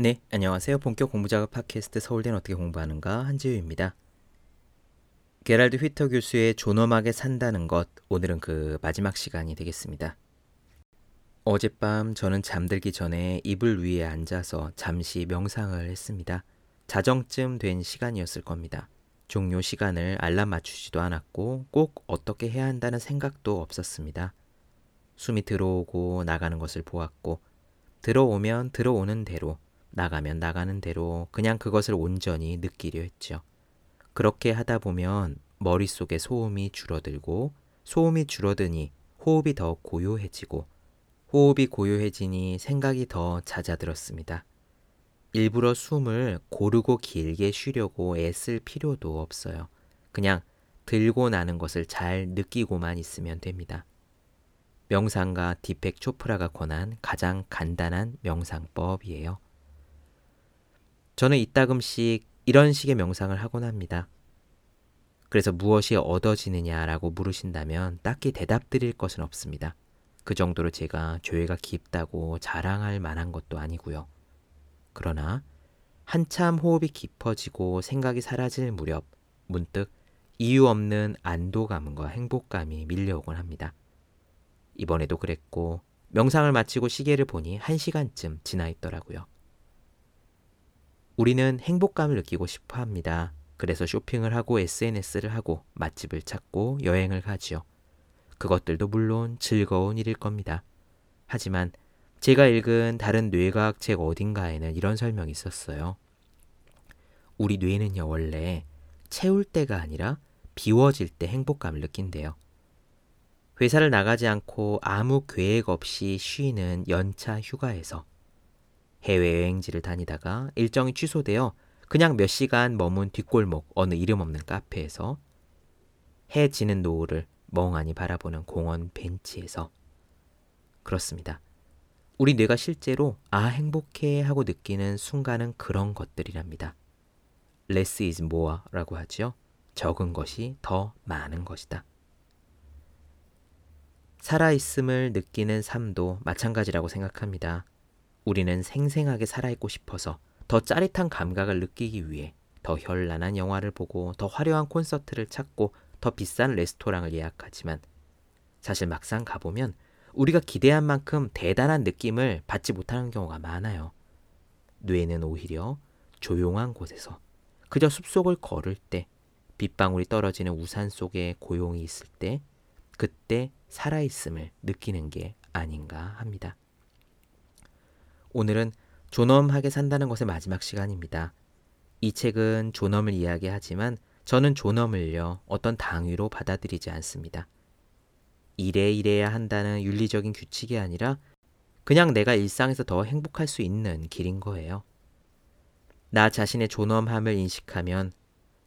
네, 안녕하세요. 본격 공부작업 팟캐스트 서울대는 어떻게 공부하는가 한지우입니다. 게랄드 휘터 교수의 존엄하게 산다는 것, 오늘은 그 마지막 시간이 되겠습니다. 어젯밤 저는 잠들기 전에 이불 위에 앉아서 잠시 명상을 했습니다. 자정쯤 된 시간이었을 겁니다. 종료 시간을 알람 맞추지도 않았고 꼭 어떻게 해야 한다는 생각도 없었습니다. 숨이 들어오고 나가는 것을 보았고 들어오면 들어오는 대로 나가면 나가는 대로 그냥 그것을 온전히 느끼려 했죠. 그렇게 하다 보면 머릿속에 소음이 줄어들고 소음이 줄어드니 호흡이 더 고요해지고 호흡이 고요해지니 생각이 더 잦아들었습니다. 일부러 숨을 고르고 길게 쉬려고 애쓸 필요도 없어요. 그냥 들고 나는 것을 잘 느끼고만 있으면 됩니다. 명상가 디펙 초프라가 권한 가장 간단한 명상법이에요. 저는 이따금씩 이런 식의 명상을 하곤 합니다. 그래서 무엇이 얻어지느냐라고 물으신다면 딱히 대답 드릴 것은 없습니다. 그 정도로 제가 교회가 깊다고 자랑할 만한 것도 아니고요. 그러나 한참 호흡이 깊어지고 생각이 사라질 무렵 문득 이유 없는 안도감과 행복감이 밀려오곤 합니다. 이번에도 그랬고 명상을 마치고 시계를 보니 1시간쯤 지나 있더라고요. 우리는 행복감을 느끼고 싶어 합니다. 그래서 쇼핑을 하고 SNS를 하고 맛집을 찾고 여행을 가지요. 그것들도 물론 즐거운 일일 겁니다. 하지만 제가 읽은 다른 뇌과학 책 어딘가에는 이런 설명이 있었어요. 우리 뇌는요, 원래 채울 때가 아니라 비워질 때 행복감을 느낀대요. 회사를 나가지 않고 아무 계획 없이 쉬는 연차 휴가에서 해외여행지를 다니다가 일정이 취소되어 그냥 몇 시간 머문 뒷골목 어느 이름 없는 카페에서 해 지는 노을을 멍하니 바라보는 공원 벤치에서 그렇습니다. 우리 뇌가 실제로 아 행복해 하고 느끼는 순간은 그런 것들이랍니다. less is more라고 하죠. 적은 것이 더 많은 것이다. 살아있음을 느끼는 삶도 마찬가지라고 생각합니다. 우리는 생생하게 살아있고 싶어서 더 짜릿한 감각을 느끼기 위해 더 현란한 영화를 보고 더 화려한 콘서트를 찾고 더 비싼 레스토랑을 예약하지만 사실 막상 가보면 우리가 기대한 만큼 대단한 느낌을 받지 못하는 경우가 많아요. 뇌는 오히려 조용한 곳에서 그저 숲속을 걸을 때 빗방울이 떨어지는 우산 속에 고용이 있을 때 그때 살아있음을 느끼는 게 아닌가 합니다. 오늘은 존엄하게 산다는 것의 마지막 시간입니다. 이 책은 존엄을 이야기하지만 저는 존엄을요 어떤 당위로 받아들이지 않습니다. 이래 이래야 한다는 윤리적인 규칙이 아니라 그냥 내가 일상에서 더 행복할 수 있는 길인 거예요. 나 자신의 존엄함을 인식하면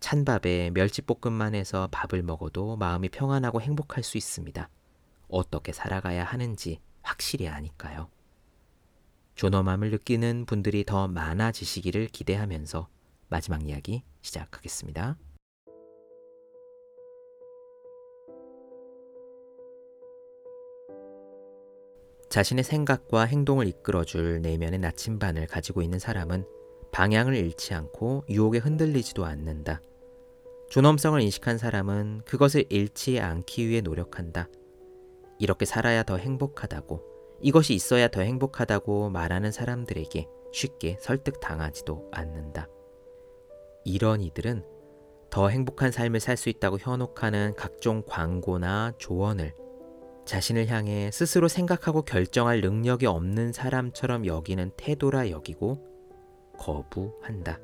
찬밥에 멸치볶음만 해서 밥을 먹어도 마음이 평안하고 행복할 수 있습니다. 어떻게 살아가야 하는지 확실히 아니까요. 존엄함을 느끼는 분들이 더 많아지시기를 기대하면서 마지막 이야기 시작하겠습니다. 자신의 생각과 행동을 이끌어줄 내면의 나침반을 가지고 있는 사람은 방향을 잃지 않고 유혹에 흔들리지도 않는다. 존엄성을 인식한 사람은 그것을 잃지 않기 위해 노력한다. 이렇게 살아야 더 행복하다고 이것이 있어야 더 행복하다고 말하는 사람들에게 쉽게 설득당하지도 않는다. 이런 이들은 더 행복한 삶을 살 수 있다고 현혹하는 각종 광고나 조언을 자신을 향해 스스로 생각하고 결정할 능력이 없는 사람처럼 여기는 태도라 여기고 거부한다.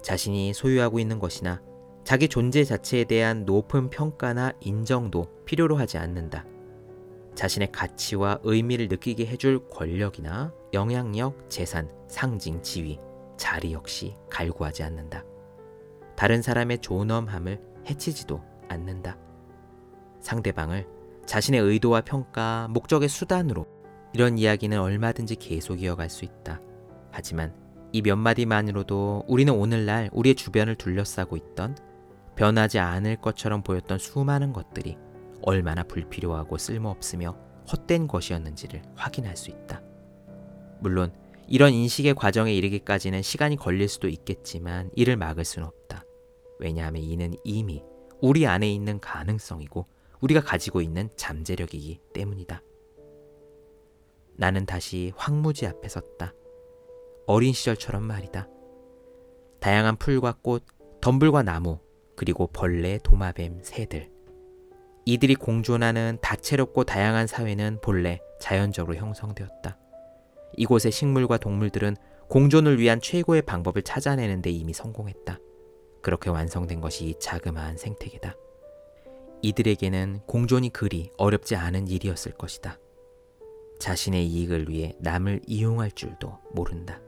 자신이 소유하고 있는 것이나 자기 존재 자체에 대한 높은 평가나 인정도 필요로 하지 않는다. 자신의 가치와 의미를 느끼게 해줄 권력이나 영향력, 재산, 상징, 지위, 자리 역시 갈구하지 않는다. 다른 사람의 존엄함을 해치지도 않는다. 상대방을 자신의 의도와 평가, 목적의 수단으로 이런 이야기는 얼마든지 계속 이어갈 수 있다. 하지만 이 몇 마디만으로도 우리는 오늘날 우리의 주변을 둘러싸고 있던 변하지 않을 것처럼 보였던 수많은 것들이 얼마나 불필요하고 쓸모없으며 헛된 것이었는지를 확인할 수 있다. 물론 이런 인식의 과정에 이르기까지는 시간이 걸릴 수도 있겠지만 이를 막을 수는 없다. 왜냐하면 이는 이미 우리 안에 있는 가능성이고 우리가 가지고 있는 잠재력이기 때문이다. 나는 다시 황무지 앞에 섰다. 어린 시절처럼 말이다. 다양한 풀과 꽃, 덤불과 나무, 그리고 벌레, 도마뱀, 새들. 이들이 공존하는 다채롭고 다양한 사회는 본래 자연적으로 형성되었다. 이곳의 식물과 동물들은 공존을 위한 최고의 방법을 찾아내는 데 이미 성공했다. 그렇게 완성된 것이 이 자그마한 생태계다. 이들에게는 공존이 그리 어렵지 않은 일이었을 것이다. 자신의 이익을 위해 남을 이용할 줄도 모른다.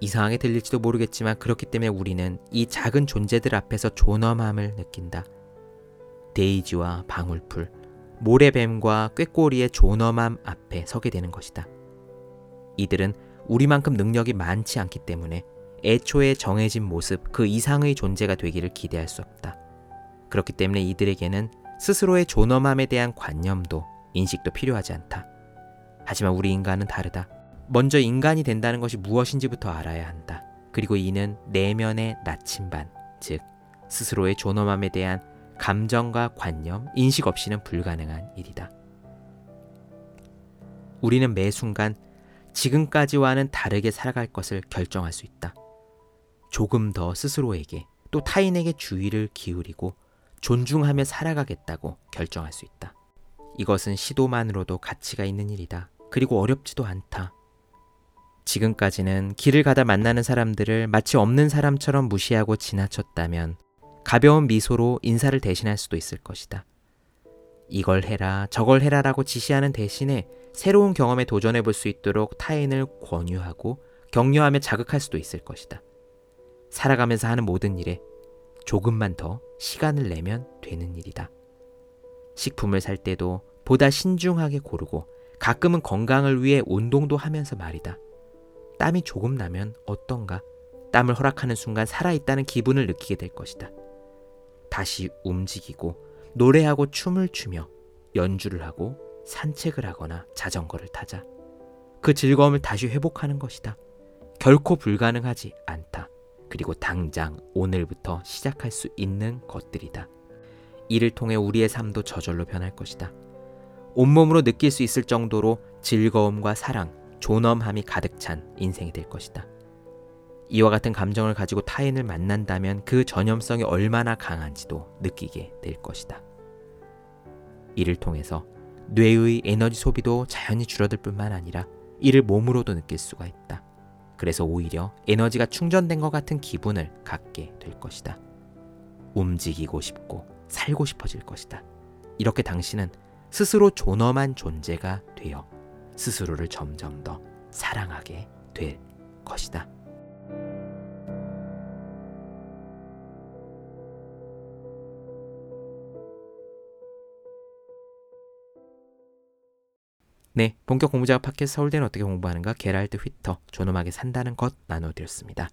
이상하게 들릴지도 모르겠지만 그렇기 때문에 우리는 이 작은 존재들 앞에서 존엄함을 느낀다. 데이지와 방울풀, 모래뱀과 꾀꼬리의 존엄함 앞에 서게 되는 것이다. 이들은 우리만큼 능력이 많지 않기 때문에 애초에 정해진 모습 그 이상의 존재가 되기를 기대할 수 없다. 그렇기 때문에 이들에게는 스스로의 존엄함에 대한 관념도 인식도 필요하지 않다. 하지만 우리 인간은 다르다. 먼저 인간이 된다는 것이 무엇인지부터 알아야 한다. 그리고 이는 내면의 나침반, 즉 스스로의 존엄함에 대한 감정과 관념, 인식 없이는 불가능한 일이다. 우리는 매 순간 지금까지와는 다르게 살아갈 것을 결정할 수 있다. 조금 더 스스로에게 또 타인에게 주의를 기울이고 존중하며 살아가겠다고 결정할 수 있다. 이것은 시도만으로도 가치가 있는 일이다. 그리고 어렵지도 않다. 지금까지는 길을 가다 만나는 사람들을 마치 없는 사람처럼 무시하고 지나쳤다면 가벼운 미소로 인사를 대신할 수도 있을 것이다. 이걸 해라, 저걸 해라라고 지시하는 대신에 새로운 경험에 도전해 볼 수 있도록 타인을 권유하고 격려하며 자극할 수도 있을 것이다. 살아가면서 하는 모든 일에 조금만 더 시간을 내면 되는 일이다. 식품을 살 때도 보다 신중하게 고르고 가끔은 건강을 위해 운동도 하면서 말이다. 땀이 조금 나면 어떤가? 땀을 허락하는 순간 살아있다는 기분을 느끼게 될 것이다. 다시 움직이고 노래하고 춤을 추며 연주를 하고 산책을 하거나 자전거를 타자. 그 즐거움을 다시 회복하는 것이다. 결코 불가능하지 않다. 그리고 당장 오늘부터 시작할 수 있는 것들이다. 이를 통해 우리의 삶도 저절로 변할 것이다. 온몸으로 느낄 수 있을 정도로 즐거움과 사랑, 존엄함이 가득 찬 인생이 될 것이다. 이와 같은 감정을 가지고 타인을 만난다면 그 전염성이 얼마나 강한지도 느끼게 될 것이다. 이를 통해서 뇌의 에너지 소비도 자연히 줄어들 뿐만 아니라 이를 몸으로도 느낄 수가 있다. 그래서 오히려 에너지가 충전된 것 같은 기분을 갖게 될 것이다. 움직이고 싶고 살고 싶어질 것이다. 이렇게 당신은 스스로 존엄한 존재가 되어 스스로를 점점 더 사랑하게 될 것이다. 네, 본격 공부작업 팟캐스트 서울대는 어떻게 공부하는가 게랄드 휘터 존엄하게 산다는 것 나눠드렸습니다.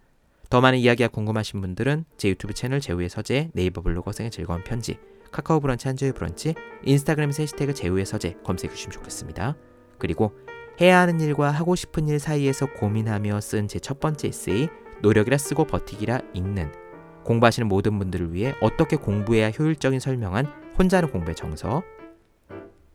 더 많은 이야기가 궁금하신 분들은 제 유튜브 채널 제우의 서재, 네이버 블로그 생의 즐거운 편지, 카카오 브런치 한주의 브런치, 인스타그램에서 해시태그 제우의 서재 검색해 주시면 좋겠습니다. 그리고 해야 하는 일과 하고 싶은 일 사이에서 고민하며 쓴 제 첫 번째 에세이 노력이라 쓰고 버티기라 읽는 공부하시는 모든 분들을 위해 어떻게 공부해야 효율적인 설명한 혼자 하는 공부의 정서